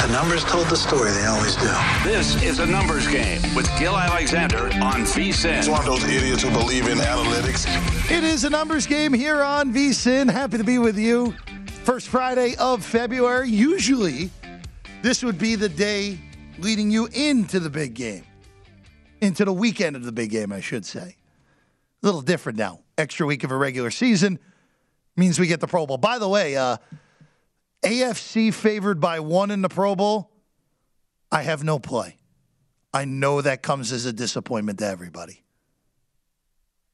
The numbers told the story, they always do. This is a numbers game with Gill Alexander on VSIN. It's one of those idiots who believe in analytics. It is a numbers game here on VSIN. Happy to be with you. First Friday of February. Usually, this would be the day leading you into the big game, into the weekend of the big game, I should say. A little different now. Extra week of a regular season means we get the Pro Bowl. By the way, uh, AFC favored by one in the Pro Bowl. I have no play. I know that comes as a disappointment to everybody.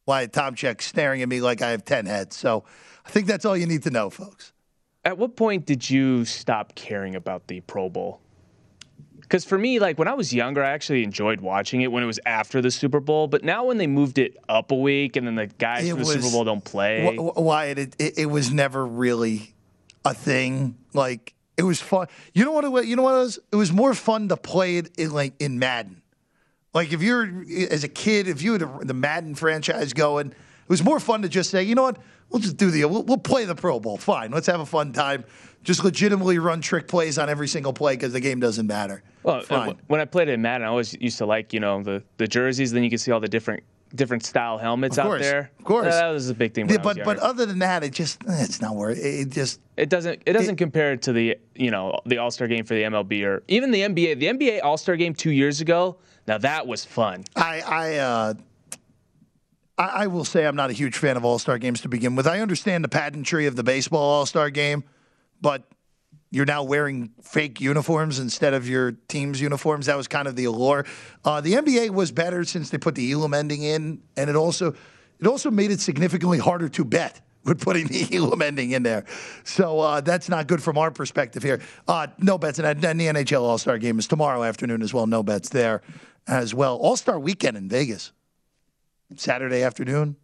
Wyatt Tomchek staring at me like I have 10 heads. So I think that's all you need to know, folks. At what point did you stop caring about the Pro Bowl? Because for me, like when I was younger, I actually enjoyed watching it when it was after the Super Bowl. But now when they moved it up a week and then the guys It from the was- Super Bowl don't play, Wh- Wyatt, it, it, it was never really a thing. Like it was fun. You know what? It was, you know what it was? It was more fun to play it in like in Madden. Like if you're as a kid, if you had a, the Madden franchise going, it was more fun to just say, you know what? We'll just do the we'll, we'll play the Pro Bowl. Fine, let's have a fun time. Just legitimately run trick plays on every single play because the game doesn't matter. well, fine. when I played it in Madden, I always used to like you know the the jerseys. Then you can see all the different different style helmets Of out there. of course. that was a big thing. Yeah, but but other than that, it just eh, it's not worth it. It just It doesn't. It doesn't compare to the you know the All Star game for the MLB or even the NBA. The NBA All Star game two years ago. Now that was fun. I I, uh, I I will say I'm not a huge fan of All Star games to begin with. I understand the pageantry of the baseball All Star game, but you're now wearing fake uniforms instead of your team's uniforms. That was kind of the allure. Uh, the NBA was better since they put the Elam ending in, and it also it also made it significantly harder to bet with putting the Elam ending in there. So uh, that's not good from our perspective here. Uh, no bets, and, and the NHL All Star game is tomorrow afternoon as well. No bets there as well. All Star weekend in Vegas, Saturday afternoon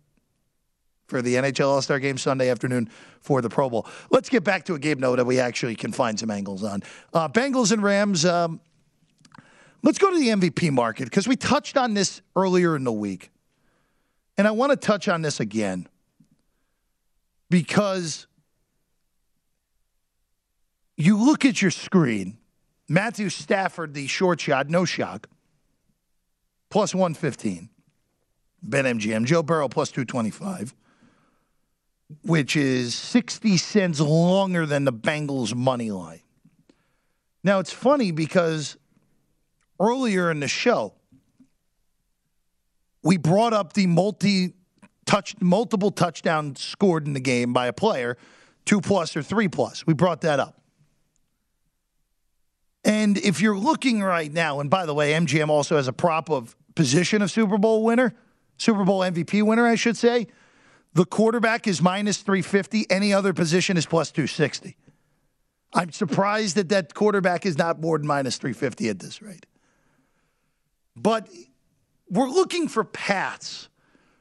for the NHL All Star game, Sunday afternoon for the Pro Bowl. Let's get back to a game note that we actually can find some angles on. Uh, Bengals and Rams. Um, let's go to the MVP market because we touched on this earlier in the week. And I want to touch on this again because you look at your screen, Matthew Stafford, the short shot, no shock, plus 115. BetMGM. Joe Burrow plus 225, which is 60 cents longer than the Bengals money line. Now, it's funny because earlier in the show, we brought up the multi touch multiple touchdowns scored in the game by a player, two plus or three plus. We brought that up. And if you're looking right now, and by the way, MGM also has a prop of position of Super Bowl winner, Super Bowl MVP winner, I should say. The quarterback is minus 350. Any other position is plus 260. I'm surprised that that quarterback is not more than minus 350 at this rate. But we're looking for paths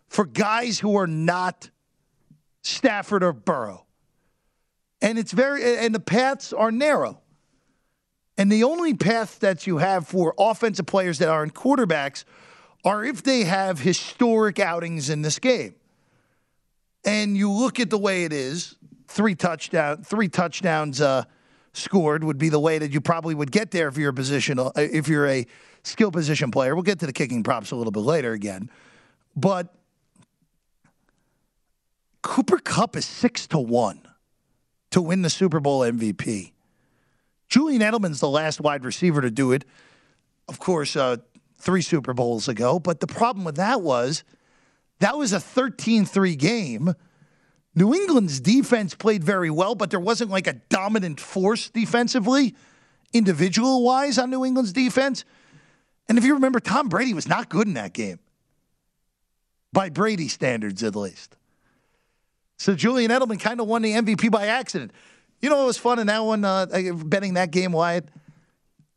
for guys who are not Stafford or Burrow. And it's very and the paths are narrow. And the only path that you have for offensive players that aren't quarterbacks are if they have historic outings in this game. And you look at the way it is, three touchdown, three touchdowns uh, scored would be the way that you probably would get there if you're a position, uh, if you're a skill position player. We'll get to the kicking props a little bit later again, but Cooper Kupp is six to one. to win the Super Bowl MVP. Julian Edelman's the last wide receiver to do it, of course, uh, three Super Bowls ago. But the problem with that was that was a 13 3 game. New England's defense played very well, but there wasn't like a dominant force defensively, individual wise, on New England's defense. And if you remember, Tom Brady was not good in that game, by Brady standards at least. So Julian Edelman kind of won the MVP by accident. You know what was fun in that one, uh, betting that game, Wyatt?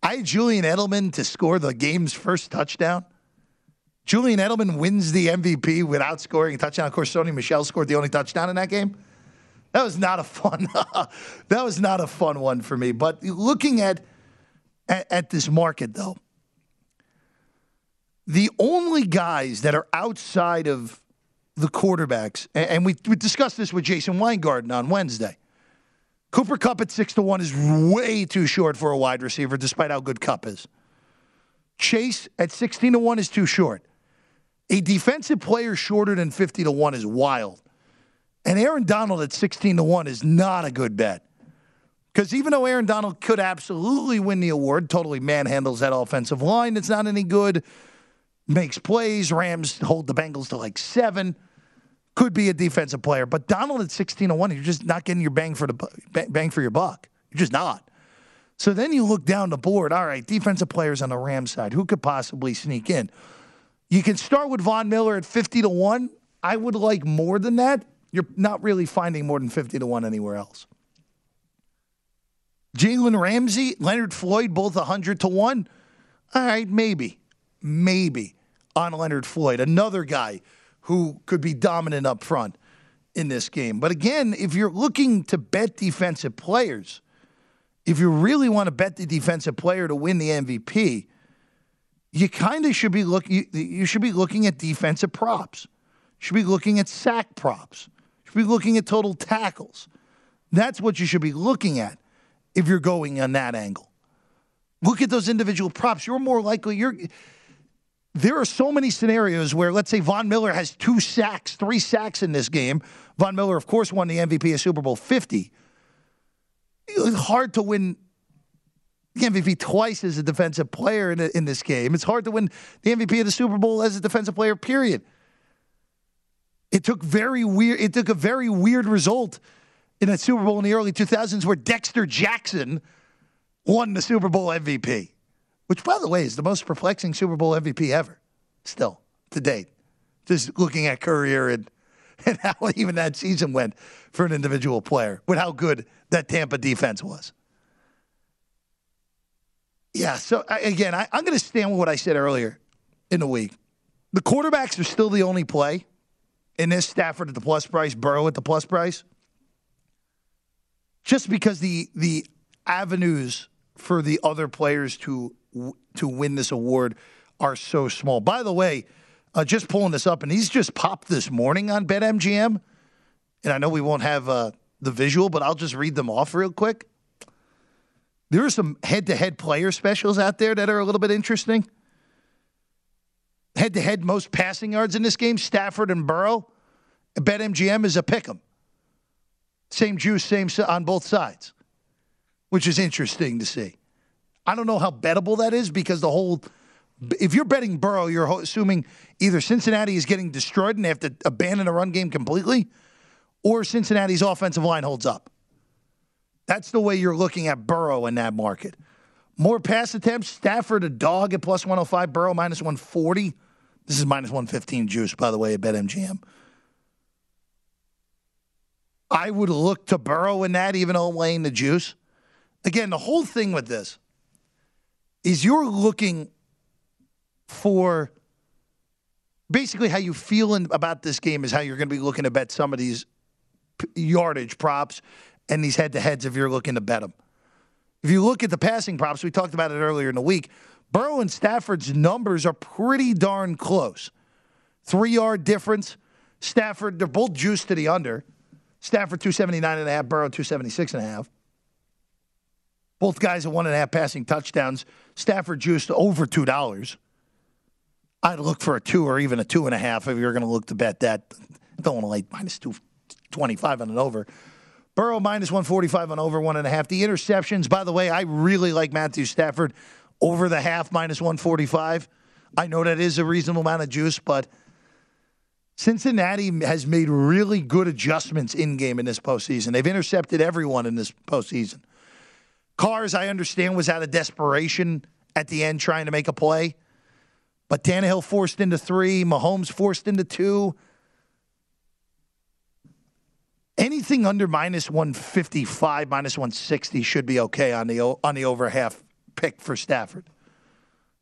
I had Julian Edelman to score the game's first touchdown. Julian Edelman wins the MVP without scoring a touchdown. Of course, Sony Michel scored the only touchdown in that game. That was not a fun. that was not a fun one for me. But looking at, at at this market though, the only guys that are outside of the quarterbacks, and we, we discussed this with Jason Weingarten on Wednesday. Cooper Kupp at six to one is way too short for a wide receiver, despite how good Kupp is. Chase at sixteen to one is too short. A defensive player shorter than 50 to 1 is wild. And Aaron Donald at 16 to 1 is not a good bet. Because even though Aaron Donald could absolutely win the award, totally manhandles that offensive line that's not any good, makes plays, Rams hold the Bengals to like seven, could be a defensive player. But Donald at 16 to 1, you're just not getting your bang for the bang for your buck. You're just not. So then you look down the board. All right, defensive players on the Rams side. Who could possibly sneak in? You can start with Von Miller at 50 to 1. I would like more than that. You're not really finding more than 50 to 1 anywhere else. Jalen Ramsey, Leonard Floyd, both 100 to 1. All right, maybe. Maybe on Leonard Floyd, another guy who could be dominant up front in this game. But again, if you're looking to bet defensive players, if you really want to bet the defensive player to win the MVP, you kind of should be looking. You, you should be looking at defensive props. You should be looking at sack props. You should be looking at total tackles. That's what you should be looking at if you're going on that angle. Look at those individual props. You're more likely. You're. There are so many scenarios where, let's say, Von Miller has two sacks, three sacks in this game. Von Miller, of course, won the MVP of Super Bowl 50. It's hard to win the MVP twice as a defensive player in, in this game. It's hard to win the MVP of the Super Bowl as a defensive player, period. It took very weird it took a very weird result in a Super Bowl in the early 2000s where Dexter Jackson won the Super Bowl MVP, which by the way is the most perplexing Super Bowl MVP ever still to date. Just looking at career and and how even that season went for an individual player with how good that Tampa defense was. Yeah. So again, I, I'm going to stand with what I said earlier in the week. The quarterbacks are still the only play in this Stafford at the plus price, Burrow at the plus price. Just because the the avenues for the other players to to win this award are so small. By the way, uh, just pulling this up, and he's just popped this morning on BetMGM, and I know we won't have uh, the visual, but I'll just read them off real quick. There are some head to head player specials out there that are a little bit interesting. Head to head, most passing yards in this game Stafford and Burrow. BetMGM is a pick 'em. Same juice, same on both sides, which is interesting to see. I don't know how bettable that is because the whole. If you're betting Burrow, you're assuming either Cincinnati is getting destroyed and they have to abandon the run game completely, or Cincinnati's offensive line holds up. That's the way you're looking at Burrow in that market. More pass attempts. Stafford a dog at plus 105. Burrow minus 140. This is minus 115 juice, by the way, at BetMGM. I would look to Burrow in that, even though laying the juice. Again, the whole thing with this is you're looking for basically how you feeling about this game is how you're going to be looking to bet some of these yardage props and these head to heads if you're looking to bet them. If you look at the passing props, we talked about it earlier in the week. Burrow and Stafford's numbers are pretty darn close. Three yard difference. Stafford, they're both juiced to the under. Stafford 279 and a half, Burrow 276 and a half. Both guys at one and a half passing touchdowns. Stafford juiced over two dollars. I'd look for a two or even a two and a half if you're going to look to bet that. Don't want to lay minus two twenty five on an over. Burrow minus 145 on over one and a half. The interceptions, by the way, I really like Matthew Stafford over the half minus 145. I know that is a reasonable amount of juice, but Cincinnati has made really good adjustments in game in this postseason. They've intercepted everyone in this postseason. Carr's, I understand, was out of desperation at the end trying to make a play. But Tannehill forced into three, Mahomes forced into two. Anything under minus 155, minus 160 should be okay on the on the over half pick for Stafford.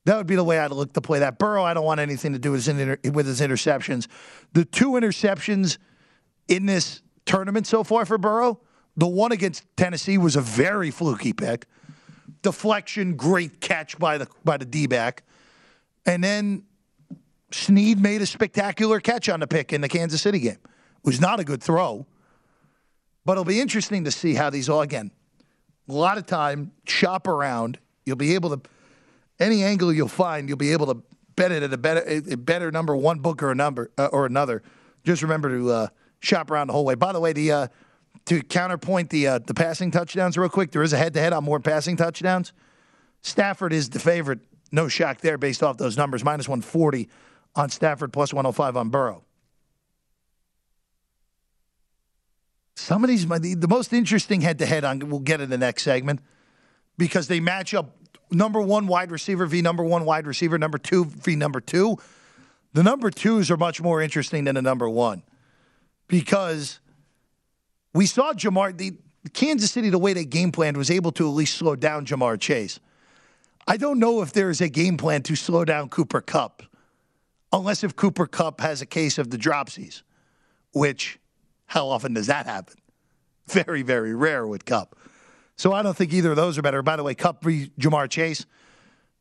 That would be the way I'd look to play that. Burrow, I don't want anything to do with his, inter- with his interceptions. The two interceptions in this tournament so far for Burrow, the one against Tennessee was a very fluky pick. Deflection, great catch by the by the D back. And then Sneed made a spectacular catch on the pick in the Kansas City game. It was not a good throw. But it'll be interesting to see how these all again. A lot of time, shop around. You'll be able to any angle you'll find, you'll be able to bet it at a better, a better number one book or a number uh, or another. Just remember to uh, shop around the whole way. By the way, the uh, to counterpoint the uh, the passing touchdowns real quick, there is a head to head on more passing touchdowns. Stafford is the favorite. No shock there based off those numbers. Minus 140 on Stafford, plus 105 on Burrow. Some of these, the, most interesting head to head on, we'll get in the next segment because they match up number one wide receiver v number one wide receiver, number two v number two. The number twos are much more interesting than the number one because we saw Ja'Marr, the Kansas City, the way they game planned was able to at least slow down Ja'Marr Chase. I don't know if there is a game plan to slow down Cooper Kupp, unless if Cooper Kupp has a case of the dropsies, which how often does that happen? Very, very rare with Kupp. So I don't think either of those are better. By the way, Kupp v. Ja'Marr Chase,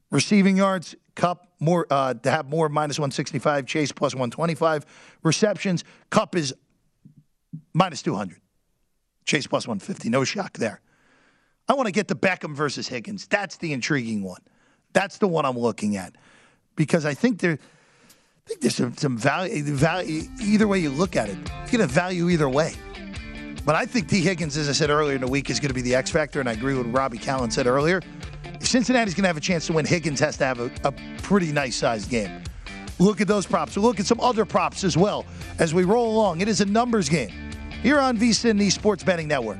receiving yards, Kupp more uh, to have more minus 165, Chase plus 125. Receptions, Kupp is minus 200, Chase plus 150. No shock there. I want to get to Beckham versus Higgins. That's the intriguing one. That's the one I'm looking at because I think there. Think there's some, some value, value. Either way you look at it, you get a value either way. But I think Tee Higgins, as I said earlier in the week, is going to be the X factor, and I agree with what Robbie Callan said earlier. If Cincinnati's going to have a chance to win, Higgins has to have a, a pretty nice sized game. Look at those props. We'll look at some other props as well as we roll along. It is a numbers game here on VSIN, the Sports Betting Network.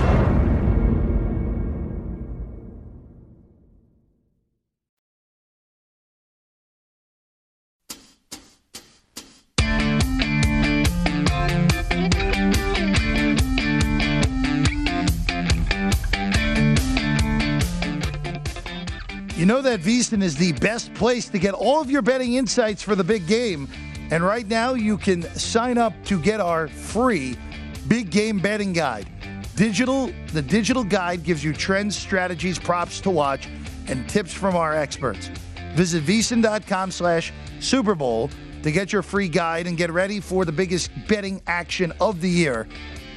That VSIN is the best place to get all of your betting insights for the big game. And right now, you can sign up to get our free big game betting guide. Digital, the digital guide gives you trends, strategies, props to watch, and tips from our experts. Visit vsin.com slash Super Bowl to get your free guide and get ready for the biggest betting action of the year.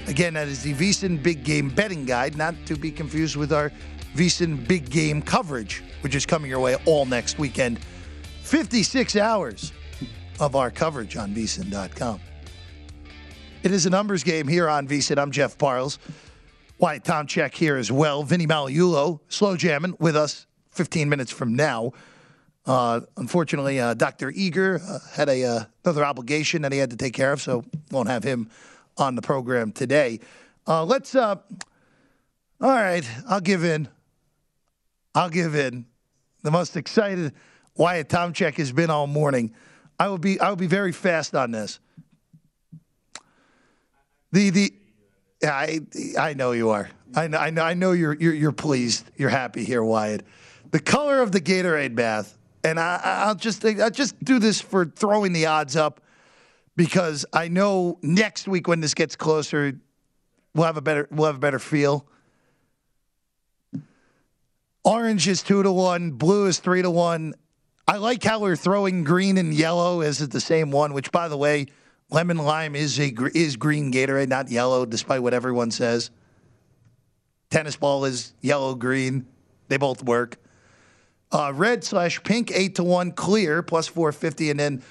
Again, that is the VSIN Big Game Betting Guide, not to be confused with our VSIN Big Game coverage, which is coming your way all next weekend. 56 hours of our coverage on VSIN.com. It is a numbers game here on VSIN. I'm Jeff Parles. Wyatt Tomchek here as well. Vinny Magliulo, slow jamming with us 15 minutes from now. Uh, unfortunately, uh, Dr. Eager uh, had a uh, another obligation that he had to take care of, so won't have him on the program today. Uh, let's. Uh, all right, I'll give in. I'll give in. The most excited Wyatt Tomchek has been all morning. I will be. I will be very fast on this. The the. I I know you are. I know. I know. I know you're you're, you're pleased. You're happy here, Wyatt. The color of the Gatorade bath and I, I'll just I'll just do this for throwing the odds up because I know next week when this gets closer, we'll have a better we'll have a better feel. Orange is two to one, blue is three to one. I like how we're throwing green and yellow as it the same one. Which, by the way, lemon lime is a is green Gatorade, not yellow, despite what everyone says. Tennis ball is yellow green. They both work. Uh, red slash pink, 8 to 1. Clear, plus 450. And then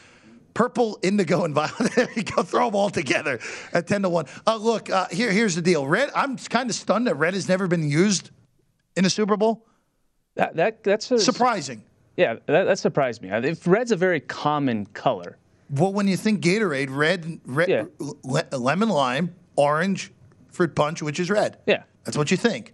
purple, indigo, and violet. go. Throw them all together at 10 to 1. Uh, look, uh, here, here's the deal. Red, I'm kind of stunned that red has never been used in a Super Bowl. That, that That's a, surprising. Yeah, that, that surprised me. If red's a very common color. Well, when you think Gatorade, red, red yeah. le- lemon lime, orange, fruit punch, which is red. Yeah. That's what you think.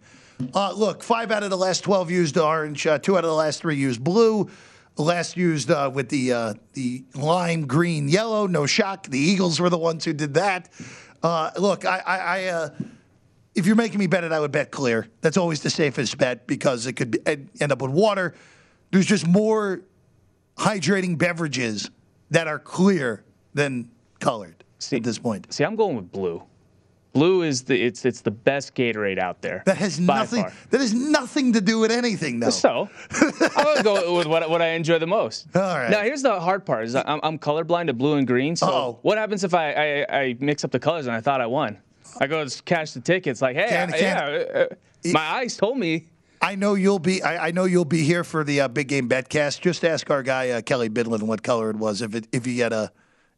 Uh, look, five out of the last 12 used orange, uh, two out of the last three used blue. Last used uh, with the uh, the lime green yellow. No shock. The Eagles were the ones who did that. Uh, look, I, I, I uh, if you're making me bet it, I would bet clear. That's always the safest bet because it could be, end up with water. There's just more hydrating beverages that are clear than colored see, at this point. See, I'm going with blue. Blue is the it's it's the best Gatorade out there. That has nothing. Far. That has nothing to do with anything, though. So I'm gonna go with what, what I enjoy the most. All right. Now here's the hard part: is I'm, I'm colorblind to blue and green. So Uh-oh. what happens if I, I, I mix up the colors and I thought I won? I go to cash the tickets. Like, hey, can, I, can, yeah, uh, uh my eyes told me. I know you'll be. I, I know you'll be here for the uh, big game betcast. Just ask our guy uh, Kelly Bidlin what color it was. If it, if you get a,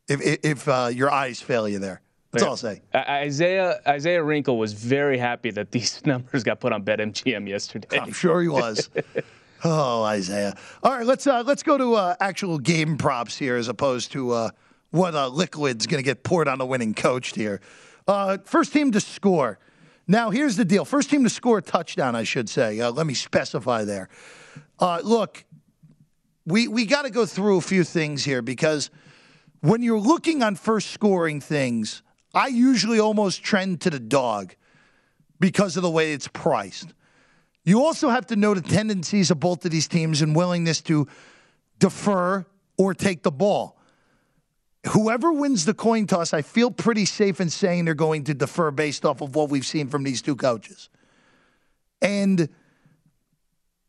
if if uh, your eyes fail you there. That's all I'll say. Isaiah Isaiah Wrinkle was very happy that these numbers got put on BetMGM yesterday. I'm sure he was. oh, Isaiah. All right, let's uh, let's go to uh, actual game props here as opposed to uh, what uh, liquid's going to get poured on the winning coach here. Uh, first team to score. Now, here's the deal. First team to score a touchdown, I should say. Uh, let me specify there. look, we we got to go through a few things here because when you're looking on first scoring things I usually almost trend to the dog because of the way it's priced. You also have to know the tendencies of both of these teams and willingness to defer or take the ball. Whoever wins the coin toss, I feel pretty safe in saying they're going to defer based off of what we've seen from these two coaches. And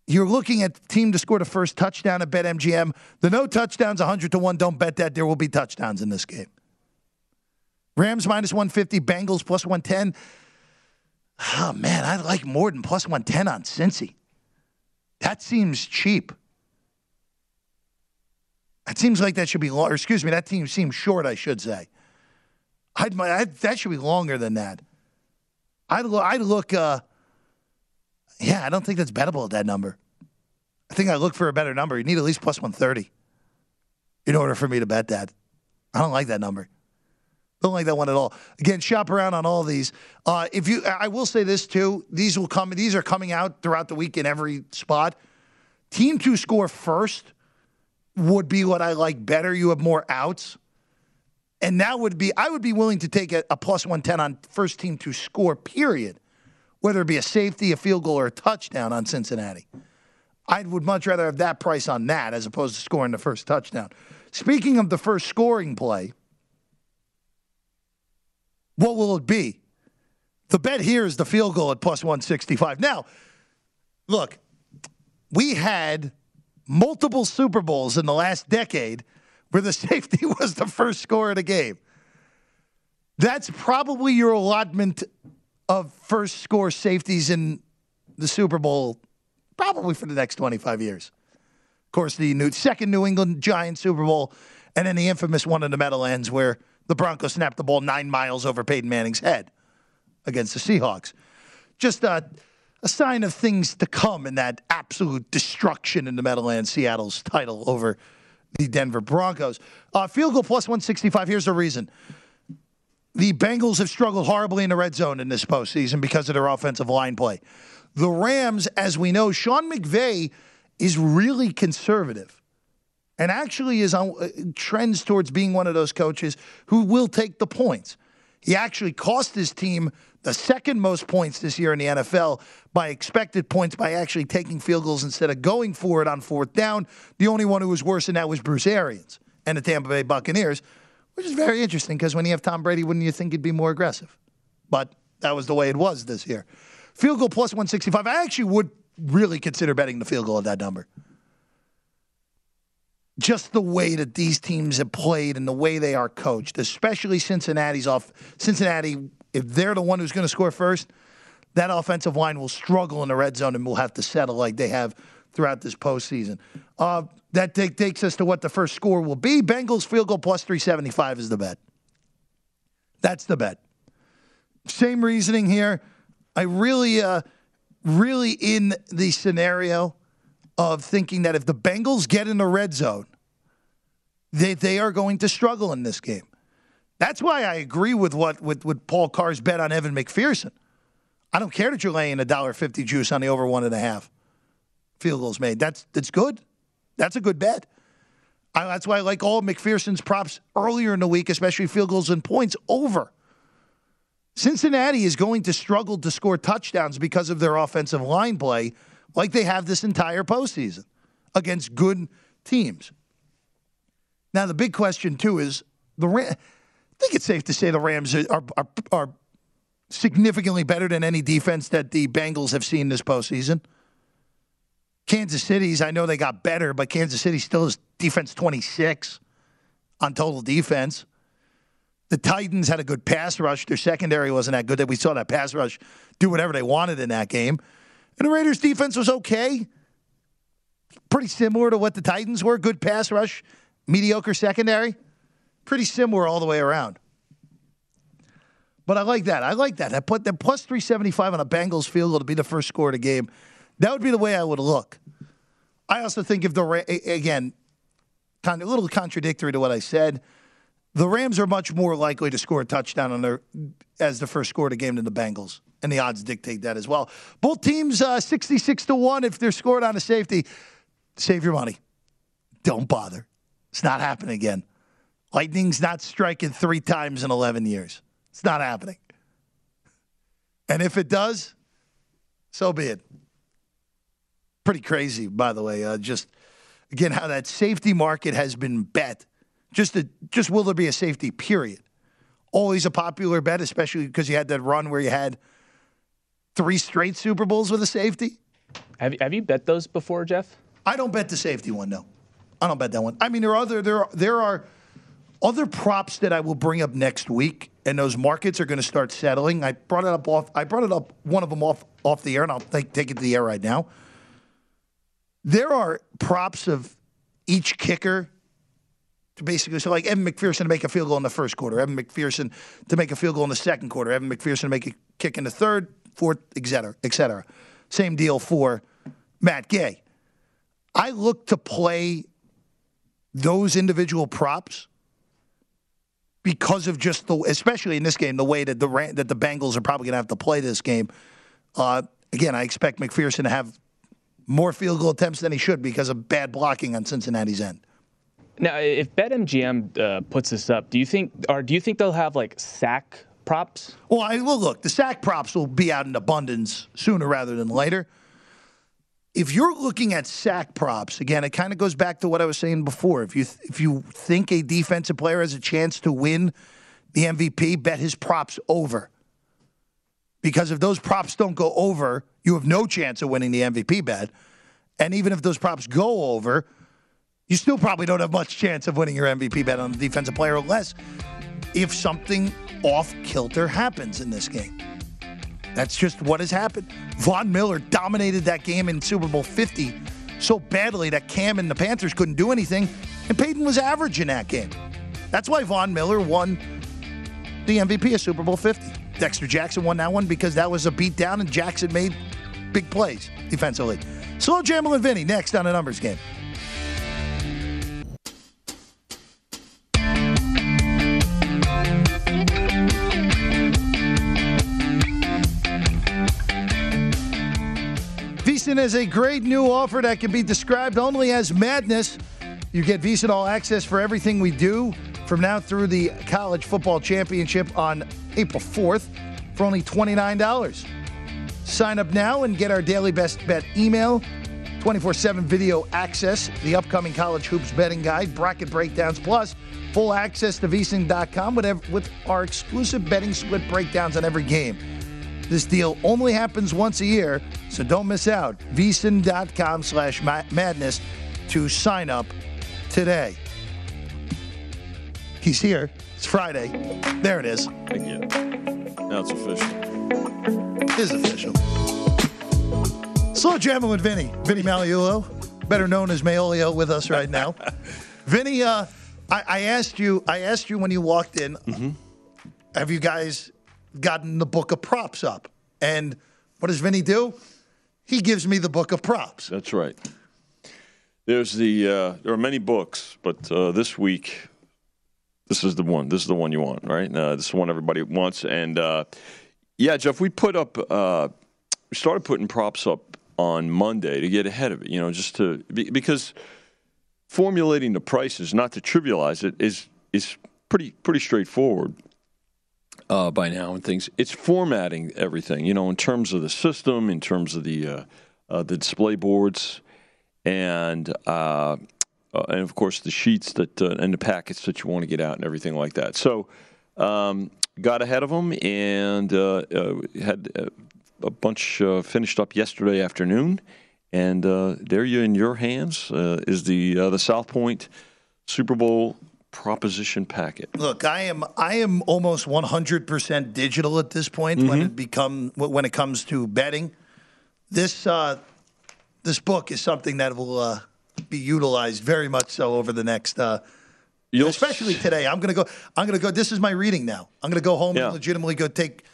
you're looking at the team to score the first touchdown at BetMGM. The no touchdowns, 100 to 1. Don't bet that. There will be touchdowns in this game. Rams minus 150, Bengals plus 110. Oh, ah, man, I like more than plus 110 on Cincy. That seems cheap. That seems like that should be long. Or excuse me, that team seems short, I should say. I'd, I'd, that should be longer than that. I'd, I'd look, uh, yeah, I don't think that's bettable at that number. I think I look for a better number. You need at least plus 130 in order for me to bet that. I don't like that number. Don't like that one at all. Again, shop around on all these. Uh, if you, I will say this too. These will come. These are coming out throughout the week in every spot. Team to score first would be what I like better. You have more outs, and that would be. I would be willing to take a, a plus one ten on first team to score. Period. Whether it be a safety, a field goal, or a touchdown on Cincinnati. I would much rather have that price on that as opposed to scoring the first touchdown. Speaking of the first scoring play. What will it be? The bet here is the field goal at plus 165. Now, look, we had multiple Super Bowls in the last decade where the safety was the first score of the game. That's probably your allotment of first score safeties in the Super Bowl, probably for the next 25 years. Of course, the new, second New England Giants Super Bowl, and then the infamous one in the Meadowlands where the Broncos snapped the ball nine miles over Peyton Manning's head against the Seahawks. Just, uh, a sign of things to come in that absolute destruction in the Meadowlands, Seattle's title over the Denver Broncos. Uh, field goal plus 165. Here's the reason. The Bengals have struggled horribly in the red zone in this postseason because of their offensive line play. The Rams, as we know, Sean McVay is really conservative and actually is on uh, trends towards being one of those coaches who will take the points. He actually cost his team the second most points this year in the NFL by expected points by actually taking field goals instead of going for it on fourth down. The only one who was worse than that was Bruce Arians and the Tampa Bay Buccaneers, which is very interesting because when you have Tom Brady, wouldn't you think he'd be more aggressive? But that was the way it was this year. Field goal plus 165. I actually would really consider betting the field goal at that number. Just the way that these teams have played and the way they are coached, especially Cincinnati's off. Cincinnati, if they're the one who's going to score first, that offensive line will struggle in the red zone and will have to settle like they have throughout this postseason. Uh, that take, takes us to what the first score will be. Bengals field goal plus 375 is the bet. That's the bet. Same reasoning here. I really, uh, really in the scenario of thinking that if the Bengals get in the red zone, they, they are going to struggle in this game. That's why I agree with what with, with Paul Carr's bet on Evan McPherson. I don't care that you're laying a dollar fifty juice on the over one and a half field goals made. That's that's good. That's a good bet. I, that's why I like all McPherson's props earlier in the week, especially field goals and points over. Cincinnati is going to struggle to score touchdowns because of their offensive line play, like they have this entire postseason against good teams. Now, the big question, too, is the Ram- I think it's safe to say the Rams are, are, are significantly better than any defense that the Bengals have seen this postseason. Kansas City's, I know they got better, but Kansas City still is defense 26 on total defense. The Titans had a good pass rush. Their secondary wasn't that good. That we saw that pass rush do whatever they wanted in that game. And the Raiders' defense was okay. Pretty similar to what the Titans were. Good pass rush, mediocre secondary. Pretty similar all the way around. But I like that. I like that. I put the plus 375 on a Bengals field goal to be the first score of the game. That would be the way I would look. I also think if the, again, kind of a little contradictory to what I said, the Rams are much more likely to score a touchdown on their as the first score of the game than the Bengals, and the odds dictate that as well. Both teams uh, sixty-six to one if they're scored on a safety. Save your money. Don't bother. It's not happening again. Lightning's not striking three times in eleven years. It's not happening. And if it does, so be it. Pretty crazy, by the way. Uh, just again, how that safety market has been bet just just will there be a safety? Period. Always a popular bet, especially because you had that run where you had three straight Super Bowls with a safety. Have Have you bet those before, Jeff? I don't bet the safety one. No, I don't bet that one. I mean, there are other there are, there are other props that I will bring up next week, and those markets are going to start settling. I brought it up off. I brought it up one of them off off the air, and I'll take take it to the air right now. There are props of each kicker to basically so like Evan McPherson to make a field goal in the first quarter, Evan McPherson to make a field goal in the second quarter, Evan McPherson to make a kick in the third, fourth, et cetera, et cetera. Same deal for Matt Gay. I look to play those individual props because of just the, especially in this game, the way that the that the Bengals are probably going to have to play this game. Uh, again, I expect McPherson to have more field goal attempts than he should because of bad blocking on Cincinnati's end. Now, if BetMGM uh, puts this up, do you think, or do you think they'll have like sack props? Well, I, well, look, the sack props will be out in abundance sooner rather than later. If you're looking at sack props, again, it kind of goes back to what I was saying before. If you if you think a defensive player has a chance to win the MVP, bet his props over. Because if those props don't go over, you have no chance of winning the MVP bet. And even if those props go over, you still probably don't have much chance of winning your MVP bet on the defensive player unless if something off kilter happens in this game. That's just what has happened. Von Miller dominated that game in Super Bowl 50 so badly that Cam and the Panthers couldn't do anything, and Peyton was average in that game. That's why Von Miller won the MVP of Super Bowl 50. Dexter Jackson won that one because that was a beatdown, and Jackson made big plays defensively. Slow Jamel and Vinny next on a numbers game. VSiN has a great new offer that can be described only as madness. You get VSiN All Access for everything we do from now through the College Football Championship on April 4th for only $29. Sign up now and get our daily best bet email, 24 7 video access, the upcoming college hoops betting guide, bracket breakdowns, plus full access to vsin.com with our exclusive betting split breakdowns on every game. This deal only happens once a year, so don't miss out. vsin.com slash madness to sign up today. He's here. It's Friday. There it is. Thank you. Now it's official. It is official. Slow jamming with Vinny. Vinny Magliulo, better known as Maolio, with us right now. Vinny, uh, I, I, asked you. I asked you when you walked in. Mm-hmm. Have you guys gotten the book of props up? And what does Vinny do? He gives me the book of props. That's right. There's the uh, there are many books, but uh, this week this is the one. This is the one you want, right? Uh, this is the one everybody wants. And uh, yeah, Jeff, we put up, uh, we started putting props up on Monday to get ahead of it. You know, just to because formulating the prices, not to trivialize it, is is pretty pretty straightforward. Uh, by now and things, it's formatting everything. You know, in terms of the system, in terms of the uh, uh, the display boards, and uh, and of course the sheets that uh, and the packets that you want to get out and everything like that. So um, got ahead of them and uh, uh had uh, a bunch uh, finished up yesterday afternoon, and there you in your hands is the the South Point Super Bowl proposition packet. Look, I am I am almost 100% digital at this point mm-hmm. when it become when it comes to betting. This this book is something that will be utilized very much so over the next. Uh, especially today. I'm gonna go. I'm gonna go. This is my reading now. I'm gonna go home yeah. and legitimately go take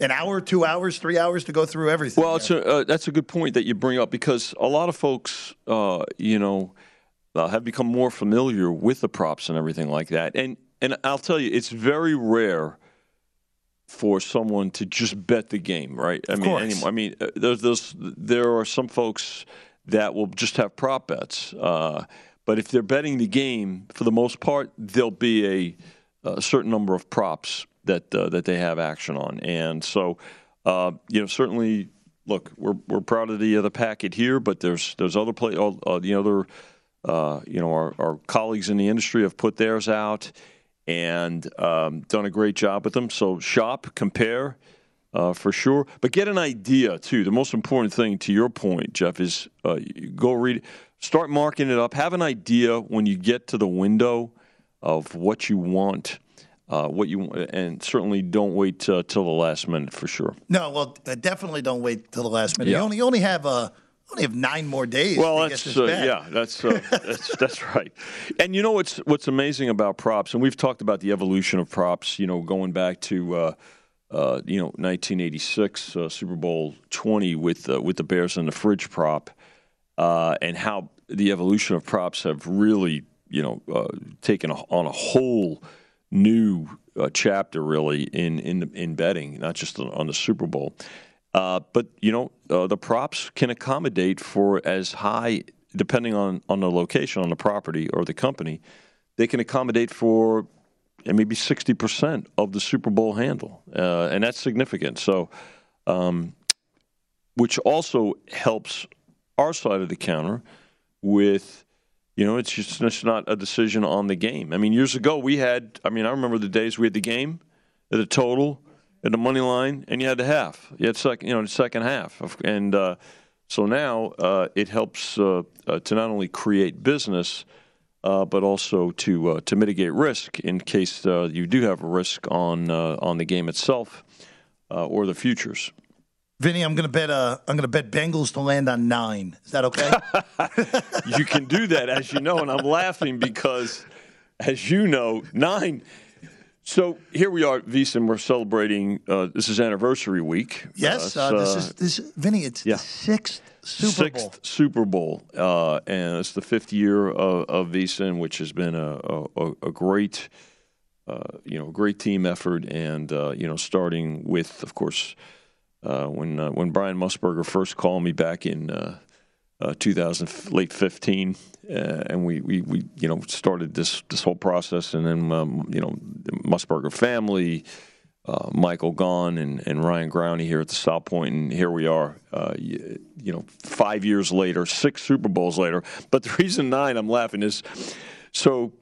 an hour, two hours, three hours to go through everything. Well, a, uh, that's a good point that you bring up because a lot of folks, uh, you know, uh, have become more familiar with the props and everything like that. And and I'll tell you, it's very rare for someone to just bet the game, right? I of mean, I mean, uh, there's, there's there are some folks that will just have prop bets. Uh, but if they're betting the game, for the most part, there'll be a, a certain number of props that uh, that they have action on, and so uh, you know certainly. Look, we're, we're proud of the uh, the packet here, but there's there's other play, uh, the other uh, you know our, our colleagues in the industry have put theirs out and um, done a great job with them. So shop, compare, uh, for sure. But get an idea too. The most important thing, to your point, Jeff, is uh, go read, start marking it up. Have an idea when you get to the window of what you want. Uh, what you and certainly don't wait uh, till the last minute for sure. No, well, uh, definitely don't wait till the last minute. Yeah. You only only have uh, only have nine more days. Well, that's uh, yeah, that's, uh, that's that's right. And you know what's what's amazing about props, and we've talked about the evolution of props. You know, going back to uh, uh, you know, 1986 uh, Super Bowl 20 with uh, with the Bears and the fridge prop, uh, and how the evolution of props have really, you know, uh, taken on a whole new uh, chapter really in in in betting, not just on the Super Bowl. But you know, the props can accommodate for as high, depending on on the location on the property or the company, they can accommodate for maybe 60% of the Super Bowl handle. Uh, and that's significant. So, um, which also helps our side of the counter with, you know, it's just it's not a decision on the game. I mean, years ago we had, I mean, I remember the days we had the game, the total, at the money line, and you had the half. You had second, you know, the second half. And uh, so now uh, it helps uh, uh, to not only create business – uh, but also to uh, to mitigate risk in case uh, you do have a risk on uh, on the game itself uh, or the futures. Vinny, I'm gonna bet uh, I'm gonna bet Bengals to land on nine. Is that okay? you can do that, as you know, and I'm laughing because, as you know, nine. So here we are, VSiN. We're celebrating. Uh, this is anniversary week. Yes, Uh, uh, this is this Vinny. It's yeah. the sixth Super sixth Bowl. Super Bowl, uh, and it's the fifth year of, of VSiN, which has been a, a, a great, uh, you know, great team effort, and uh, you know, starting with, of course, uh, when uh, when Brian Musburger first called me back in uh, uh, 2000, late 15, uh, and we, we, we you know started this this whole process, and then um, you know the Musburger family. Uh, Michael Gaughan and, and Ryan Growney here at the South Point, and here we are. Uh, you, you know, five years later, six Super Bowls later. But the reason nine, I'm laughing is so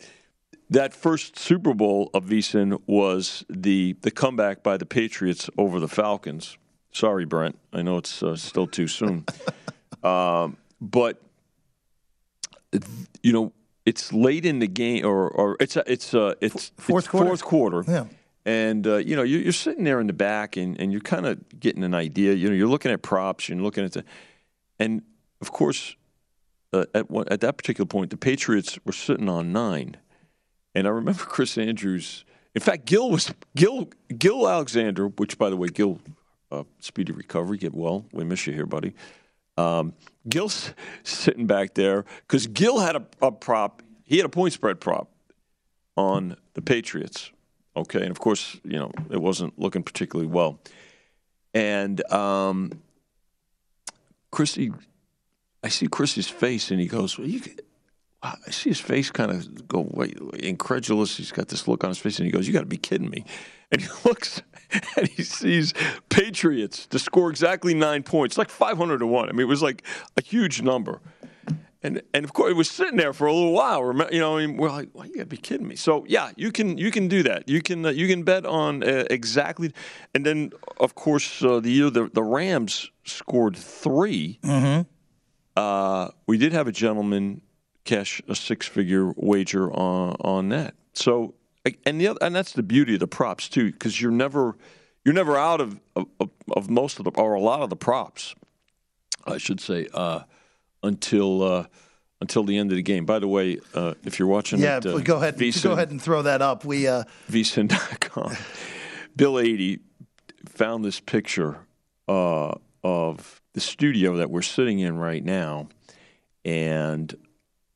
that first Super Bowl of VSiN was the the comeback by the Patriots over the Falcons. Sorry, Brent. I know it's uh, still too soon, um, but you know it's late in the game, or, or it's it's uh, it's Fourth it's quarter? Fourth quarter. Yeah. And uh, you know you're, you're sitting there in the back, and, and you're kind of getting an idea. You know, you're looking at props, you're looking at the, and of course, uh, at one, at that particular point, the Patriots were sitting on nine, and I remember Chris Andrews. In fact, Gill was Gill Gill Alexander, which by the way, Gill, uh, speedy recovery, get well. We miss you here, buddy. Um, Gill's sitting back there because Gill had a, a prop. He had a point spread prop on the Patriots. Okay, and of course, you know it wasn't looking particularly well. And um, Chrissy, I see Chrissy's face, and he goes, well, I see his face kind of go incredulous. He's got this look on his face, and he goes, "You got to be kidding me!" And he looks, and he sees Patriots to score exactly nine points, like five hundred to one. I mean, it was like a huge number. And and of course, it was sitting there for a little while. Remember, you know, I mean, we're like, well, you got to be kidding me. So yeah, you can you can do that. You can uh, you can bet on uh, exactly. And then of course, uh, the year the the Rams scored 3 Mm-hmm. uh, we did have a gentleman cash a six figure wager on on that. So and the other, and that's the beauty of the props too, because you're never you're never out of, of of most of the or a lot of the props, I should say, uh, until uh, until the end of the game. By the way, uh, if you're watching, Yeah, at, uh, go ahead. VSiN, Go ahead and throw that up. We uh, vsin.com. Bill Adee found this picture uh, of the studio that we're sitting in right now, and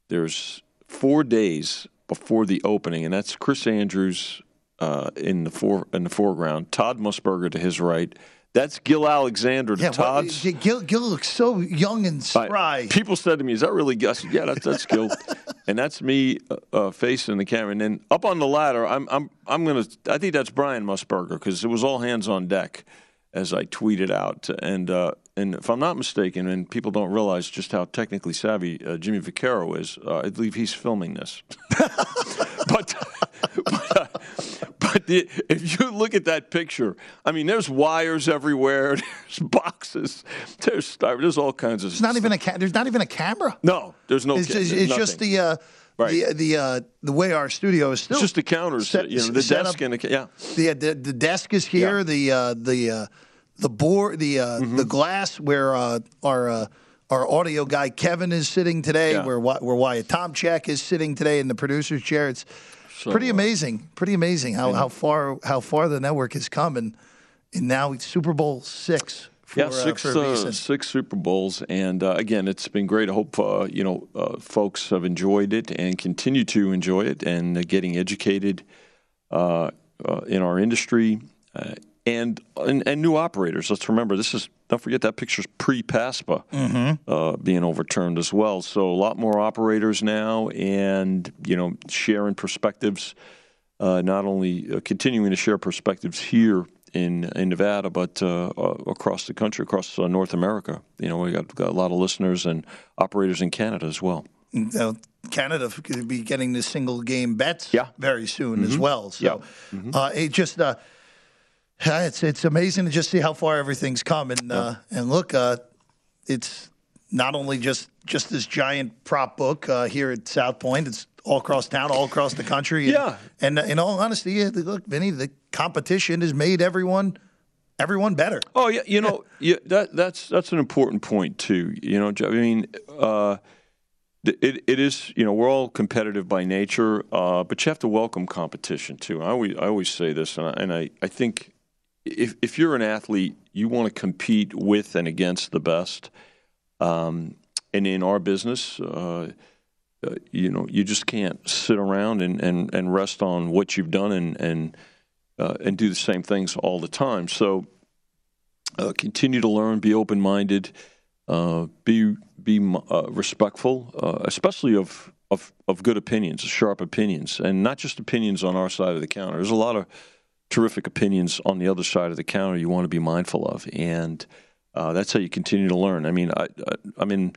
there's four days before the opening, and that's Chris Andrews uh, in the fore, in the foreground, Todd Musburger to his right. That's Gill Alexander to yeah, well, Gill, Gill looks so young and I- spry. people said to me, "Is that really Gus?" Said, Yeah, that's that's Gill, and that's me uh, uh, facing the camera. And then up on the ladder, I'm I'm I'm gonna. I think that's Brian Musburger because it was all hands on deck, as I tweeted out. And uh, and if I'm not mistaken, and people don't realize just how technically savvy uh, Jimmy Vaccaro is, uh, I believe he's filming this. but but, but the, if you look at that picture, I mean, there's wires everywhere. There's boxes. There's there's all kinds of. There's not even a ca- there's not even a camera. No, there's no. It's, ca- it's, there's it's just the uh, Right. the the uh, the way our studio is still. It's just the counters, set- you know, the desk up. and the yeah. The, the the desk is here. The uh, the uh, the board, the uh, Mm-hmm. the glass where uh, our uh, our audio guy Kevin is sitting today, Yeah. where where Wyatt Tomchek is sitting today in the producer's chair. It's pretty uh, amazing. Pretty amazing how, how far how far the network has come, and and now it's Super Bowl six. For, Yeah, uh, six uh, six Super Bowls, and uh, again, it's been great. I hope uh, you know uh, folks have enjoyed it and continue to enjoy it, and uh, getting educated uh, uh, in our industry, uh, and, and and new operators. Let's remember this is don't forget that picture's pre PASPA uh, being overturned as well. So a lot more operators now, and you know sharing perspectives. Uh, not only uh, continuing to share perspectives here in in Nevada, but uh, uh, across the country, across uh, North America. You know, we got, got a lot of listeners and operators in Canada as well. Uh, Canada could be getting the single game bets Yeah. very soon as Mhm. well. So uh, it just uh, it's it's amazing to just see how far everything's come and uh, and look, uh, it's not only just just this giant prop book uh, here at South Point. It's all across town, all across the country. And, Yeah. and uh, in all honesty, yeah, look, Vinny, the competition has made everyone everyone better. Oh yeah, you know, yeah, that that's that's an important point too. You know, I mean, uh, it, it is, you know, we're all competitive by nature, uh, but you have to welcome competition too. I always, I always say this, and I, and I, I think if, if you're an athlete, you want to compete with and against the best. Um, and in our business, uh, uh, you know, you just can't sit around and, and, and rest on what you've done and and uh, and do the same things all the time. So uh, continue to learn, be open minded, uh, be be uh, respectful, especially of, of of good opinions, sharp opinions, and not just opinions on our side of the counter. There's a lot of terrific opinions on the other side of the counter you want to be mindful of, and that's how you continue to learn. I mean, I, I, I'm in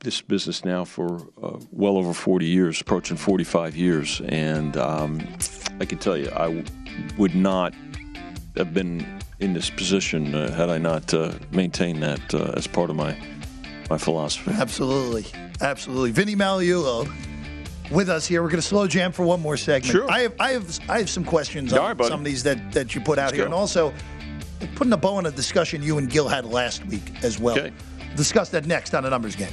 this business now for uh, well over 40 years, approaching 45 years, and um, I can tell you, I w- would not have been in this position uh, had I not uh, maintained that uh, as part of my my philosophy. Absolutely, absolutely. Vinny Magliulo with us here. We're going to slow jam for one more segment. Sure. I have I have I have some questions on right, some of these that that you put out Let's here, go. and also putting a bow on a discussion you and Gill had last week as well. Okay. Discuss that next on the numbers game.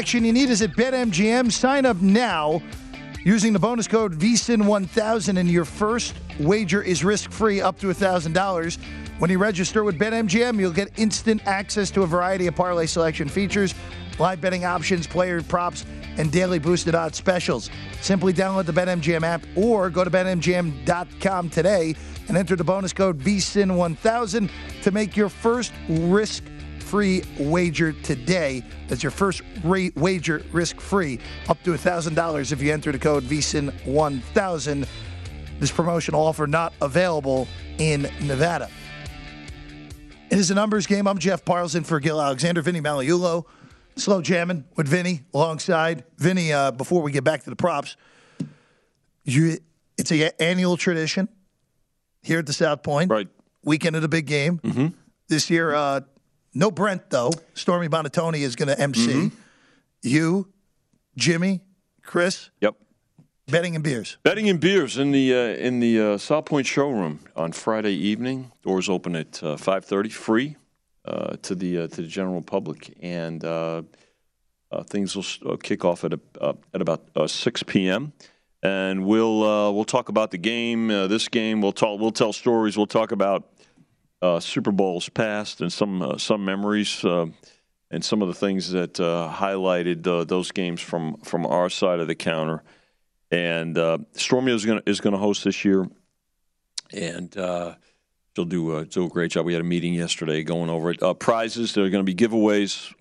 Action you need is at BetMGM. Sign up now using the bonus code VSIN1000 and your first wager is risk-free up to $1,000. When you register with BetMGM, you'll get instant access to a variety of parlay selection features, live betting options, player props, and daily boosted odds specials. Simply download the BetMGM app or go to betmgm.com today and enter the bonus code VSIN1000 to make your first risk free wager today. That's your first rate wager risk free, up to $1,000 if you enter the code VSIN1000. This promotional offer not available in Nevada. It is a numbers game. I'm Jeff Parlson for Gill Alexander, Vinny Magliulo. Slow jamming with Vinny alongside. Vinny, uh, before we get back to the props, you, it's a annual tradition here at the South Point. Right. Weekend of the big game. Mm-hmm. This year, uh, no Brent, though. Stormy Buonantony is going to MC. Mm-hmm. You, Jimmy, Chris, Yep. betting and beers. Betting and beers in the uh, in the uh, South Point showroom on Friday evening. Doors open at uh, five thirty, free uh, to the uh, to the general public, and uh, uh, things will uh, kick off at a, uh, at about uh, six p.m. And we'll uh, we'll talk about the game. Uh, this game, we'll talk. We'll tell stories. We'll talk about uh, Super Bowls past and some uh, some memories. Uh, and some of the things that uh, highlighted uh, those games from, from our side of the counter, and Stormy is going is going to host this year, and she'll do a, do a great job. We had a meeting yesterday going over it. Prizes there are going to be giveaways,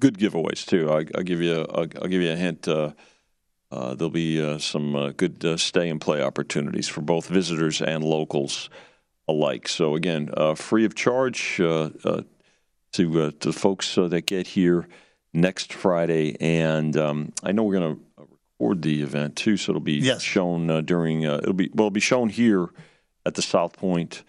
good giveaways too. I, I'll give you a, I'll, give you a hint. Uh, there'll be uh, some uh, good stay and play opportunities for both visitors and locals alike. So again, uh, free of charge uh, uh, to uh, to folks uh, that get here next Friday, and um, I know we're going to record the event too, so it'll be Yes. shown uh, during. Uh, it'll be well, it'll be shown here at the South Point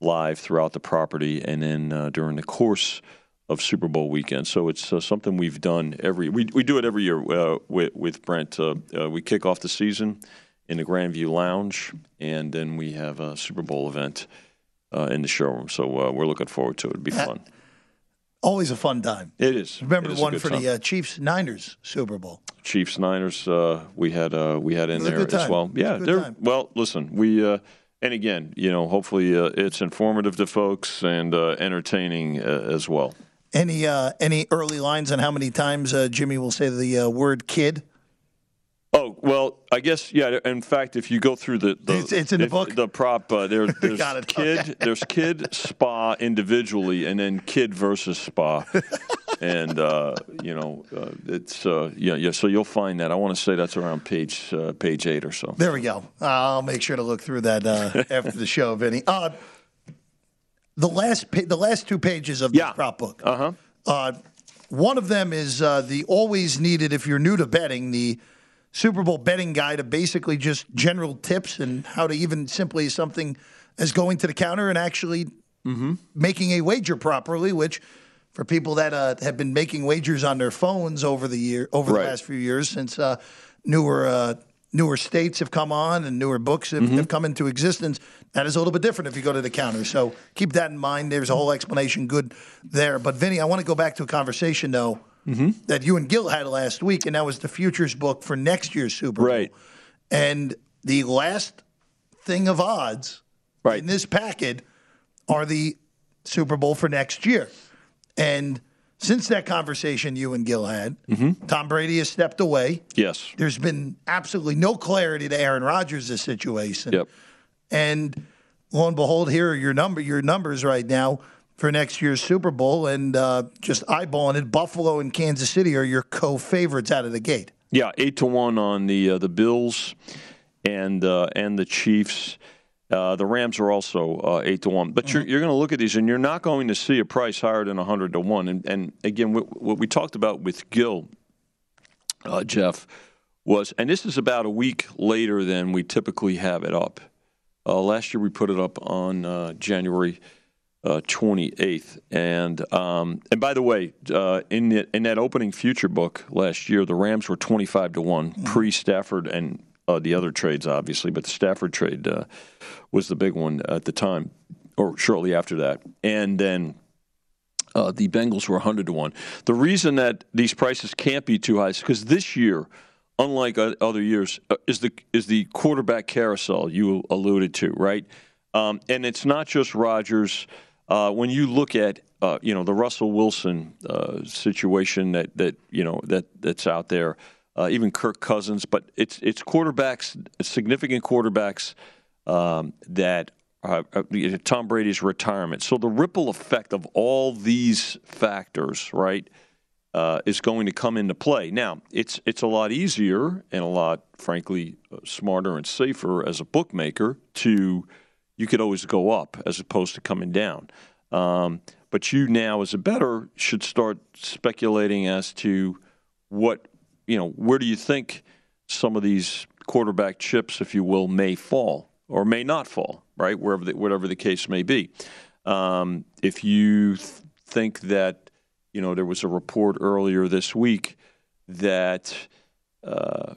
live throughout the property, and then uh, during the course of Super Bowl weekend. So it's uh, something we've done every. We we do it every year uh, with with Brent. Uh, uh, we kick off the season in the Grandview Lounge, and then we have a Super Bowl event uh, in the showroom. So uh, we're looking forward to it. It'll be fun. Always a fun time. It is. Remember It the one for time. the uh, Chiefs Niners Super Bowl. Chiefs Niners uh, we had uh, we had in It was a there as well. Yeah, they're well. Listen, we uh, and again, you know, hopefully uh, it's informative to folks and uh, entertaining uh, as well. Any uh, any early lines on how many times uh, Jimmy will say the uh, word kid? Well, I guess yeah. In fact, if you go through the, the It's- it's in the if- book? the prop, uh, there, there's kid, Okay. there's kid spa individually, and then kid versus spa, and uh, you know uh, it's uh, yeah yeah. So you'll find that. I want to say that's around page uh, page eight or so. There we go. I'll make sure to look through that uh, after the show, Vinny. Uh, the last pa- the last two pages of the prop book. Uh-huh. Uh One of them is uh, the always needed if you're new to betting the Super Bowl betting guide of basically just general tips and how to even simply something as going to the counter and actually Mm-hmm. making a wager properly, which for people that uh, have been making wagers on their phones over the year over the Right. last few years since uh, newer uh, newer states have come on and newer books have, Mm-hmm. have come into existence, that is a little bit different if you go to the counter. So keep that in mind. There's a whole explanation good there. But Vinny, I want to go back to a conversation though Mm-hmm. that you and Gill had last week, and that was the futures book for next year's Super Bowl. Right. And the last thing of odds right. in this packet are the Super Bowl for next year. And since that conversation you and Gill had, Mm-hmm. Tom Brady has stepped away. Yes. There's been absolutely no clarity to Aaron Rodgers' situation. Yep. And lo and behold, here are your number your numbers right now for next year's Super Bowl. And uh, just eyeballing it, Buffalo and Kansas City are your co-favorites out of the gate. Yeah, eight to one on the uh, the Bills and uh, and the Chiefs. Uh, the Rams are also uh, eight to one. But you're, you're going to look at these, and you're not going to see a price higher than hundred to one. And, and again, what, what we talked about with Gill, uh, Jeff, was, and this is about a week later than we typically have it up. Uh, last year we put it up on uh, January uh, 28th, and um, and by the way, uh, in the, in that opening future book last year, the Rams were 25 to one pre Stafford and uh, the other trades, obviously, but the Stafford trade uh, was the big one at the time, or shortly after that, and then. Uh, the Bengals were 100 to 1. The reason that these prices can't be too high is because this year, unlike other years, uh, is the is the quarterback carousel you alluded to, right? Um, and it's not just Rodgers. Uh, when you look at uh, you know the Russell Wilson uh, situation that that you know that that's out there, uh, even Kirk Cousins, but it's it's quarterbacks, significant quarterbacks um, that uh, Tom Brady's retirement. So the ripple effect of all these factors, right, uh, is going to come into play. Now, it's it's a lot easier and a lot, frankly, uh, smarter and safer as a bookmaker to you could always go up as opposed to coming down. Um, but you now, as a bettor, should start speculating as to what you know. Where do you think some of these quarterback chips, if you will, may fall or may not fall? Right, wherever the, whatever the case may be. Um, if you th- think that you know there was a report earlier this week that. Uh,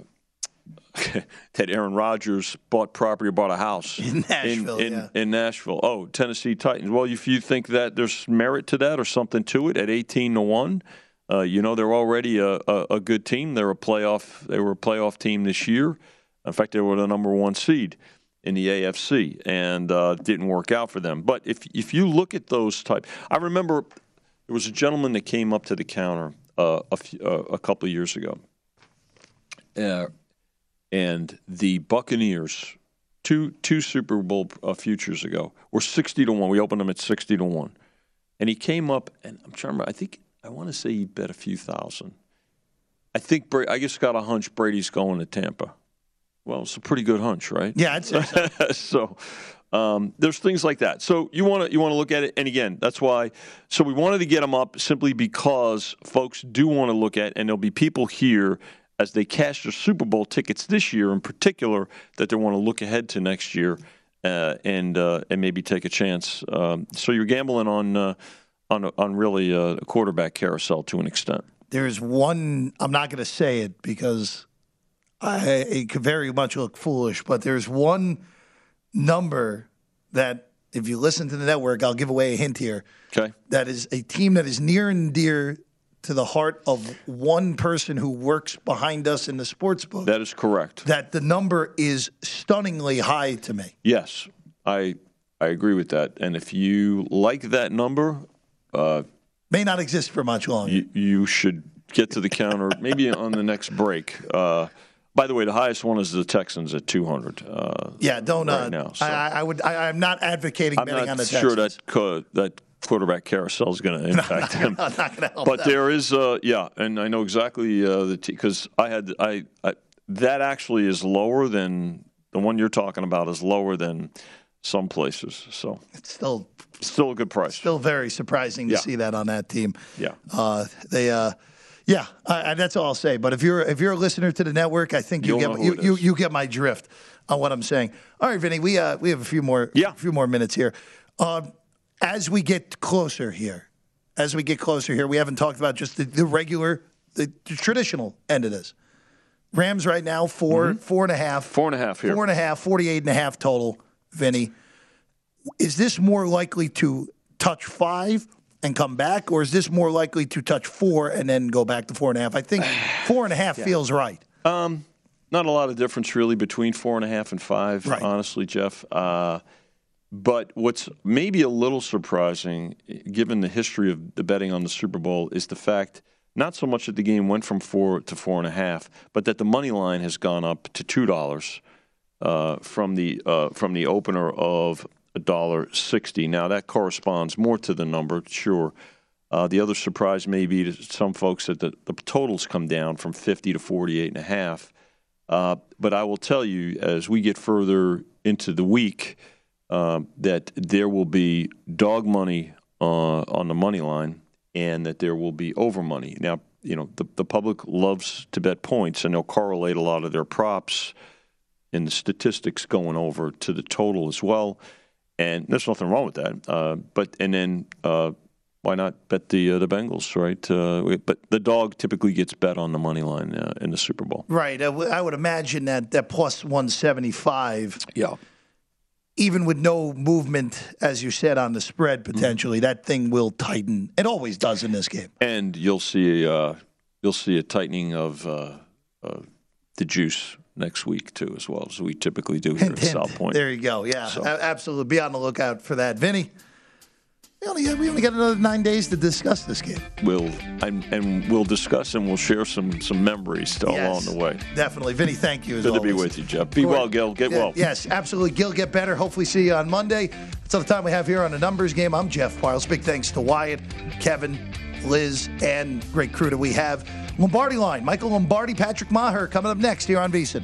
that Aaron Rodgers bought property or bought a house In Nashville, in, yeah. in Nashville. Oh, Tennessee Titans. Well, if you think that there's merit to that or something to it at 18 to one, uh, you know they're already a, a, a good team. They're a playoff. They were a playoff team this year. In fact, they were the number one seed in the AFC, and uh, didn't work out for them. But if if you look at those type, I remember there was a gentleman that came up to the counter uh, a, few, uh, a couple of years ago. Uh, and the Buccaneers, two two Super Bowl uh, futures ago, were sixty to one. We opened them at sixty to one, and he came up, and I'm trying to remember. I think I want to say he bet a few thousand. I think Bra- I just got a hunch Brady's going to Tampa. Well, it's a pretty good hunch, right? Yeah, I'd say so. so um, there's things like that. So you want to you want to look at it, and again, that's why. So we wanted to get them up simply because folks do want to look at, and there'll be people here as they cash their Super Bowl tickets this year, in particular, that they want to look ahead to next year uh, and uh, and maybe take a chance. Um, so you're gambling on uh, on on really a quarterback carousel to an extent. There's one, I'm not going to say it because I, it could very much look foolish, but there's one number that if you listen to the network, I'll give away a hint here. Okay. That is a team that is near and dear to the heart of one person who works behind us in the sports book. That is correct. That the number is stunningly high to me. Yes, I I agree with that. And if you like that number, uh, May not exist for much longer. you, you should get to the counter maybe on the next break. Uh, by the way, the highest one is the Texans at 200. Uh, yeah, don't. right uh, now, so. I, I would. I, I'm not advocating I'm betting not on the sure Texans. that co- that quarterback carousel is going to impact him. not going to help. but there is, uh, yeah, and I know exactly uh, the because I had I, I that actually is lower than the one you're talking about is lower than some places. So it's still still a good price. Still very surprising to Yeah. see that on that team. Yeah. Uh, they. Uh, yeah, I, I, that's all I'll say. But if you're if you're a listener to the network, I think you You'll get who you, you, you get my drift on what I'm saying. All right, Vinny, we uh, we have a few more yeah. a few more minutes here. Uh, as we get closer here, as we get closer here, we haven't talked about just the, the regular, the, the traditional end of this. Rams right now 4 four and a half, Mm-hmm. Four and a half here. four and a half, 48 and a half total. Vinny, is this more likely to touch five and come back, or is this more likely to touch four and then go back to four and a half? I think four and a half Yeah. feels right. Um, not a lot of difference really between four and a half and five, honestly, Jeff. Uh, but what's maybe a little surprising, given the history of the betting on the Super Bowl, is the fact not so much that the game went from four to four and a half, but that the money line has gone up to two dollars uh, from the uh, from the opener of a dollar sixty. Now that corresponds more to the number, sure. Uh, the other surprise may be to some folks that the, the totals come down from 50 to 48 and a half. Uh, but I will tell you, as we get further into the week, uh, that there will be dog money uh, on the money line and that there will be over money. Now, you know, the, the public loves to bet points and they'll correlate a lot of their props and the statistics going over to the total as well. And there's nothing wrong with that. Uh, but, and then, uh, why not bet the uh, the Bengals, right? Uh, but the dog typically gets bet on the money line uh, in the Super Bowl. Right. I, w- I would imagine that that plus 175. Yeah. Even with no movement, as you said, on the spread potentially, that thing will tighten. It always does in this game. And you'll see uh, you'll see a tightening of uh, uh, the juice next week too, as well as we typically do here at South Point. There you go. Yeah, So- a- absolutely. Be on the lookout for that, Vinny. We only, we only got another nine days to discuss this game. We'll and, and we'll discuss and we'll share some some memories Yes. along the way. Definitely, Vinny. Thank you. As Good to be with you, Jeff. Be Corey- well, Gill. Get well. Yes, absolutely. Gill, get better. Hopefully, see you on Monday. That's all the time we have here on the numbers game. I'm Jeff Parles. Big thanks to Wyatt, Kevin, Liz, and great crew that we have. Lombardi line. Michael Lombardi, Patrick Meagher coming up next here on VSiN.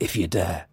if you dare.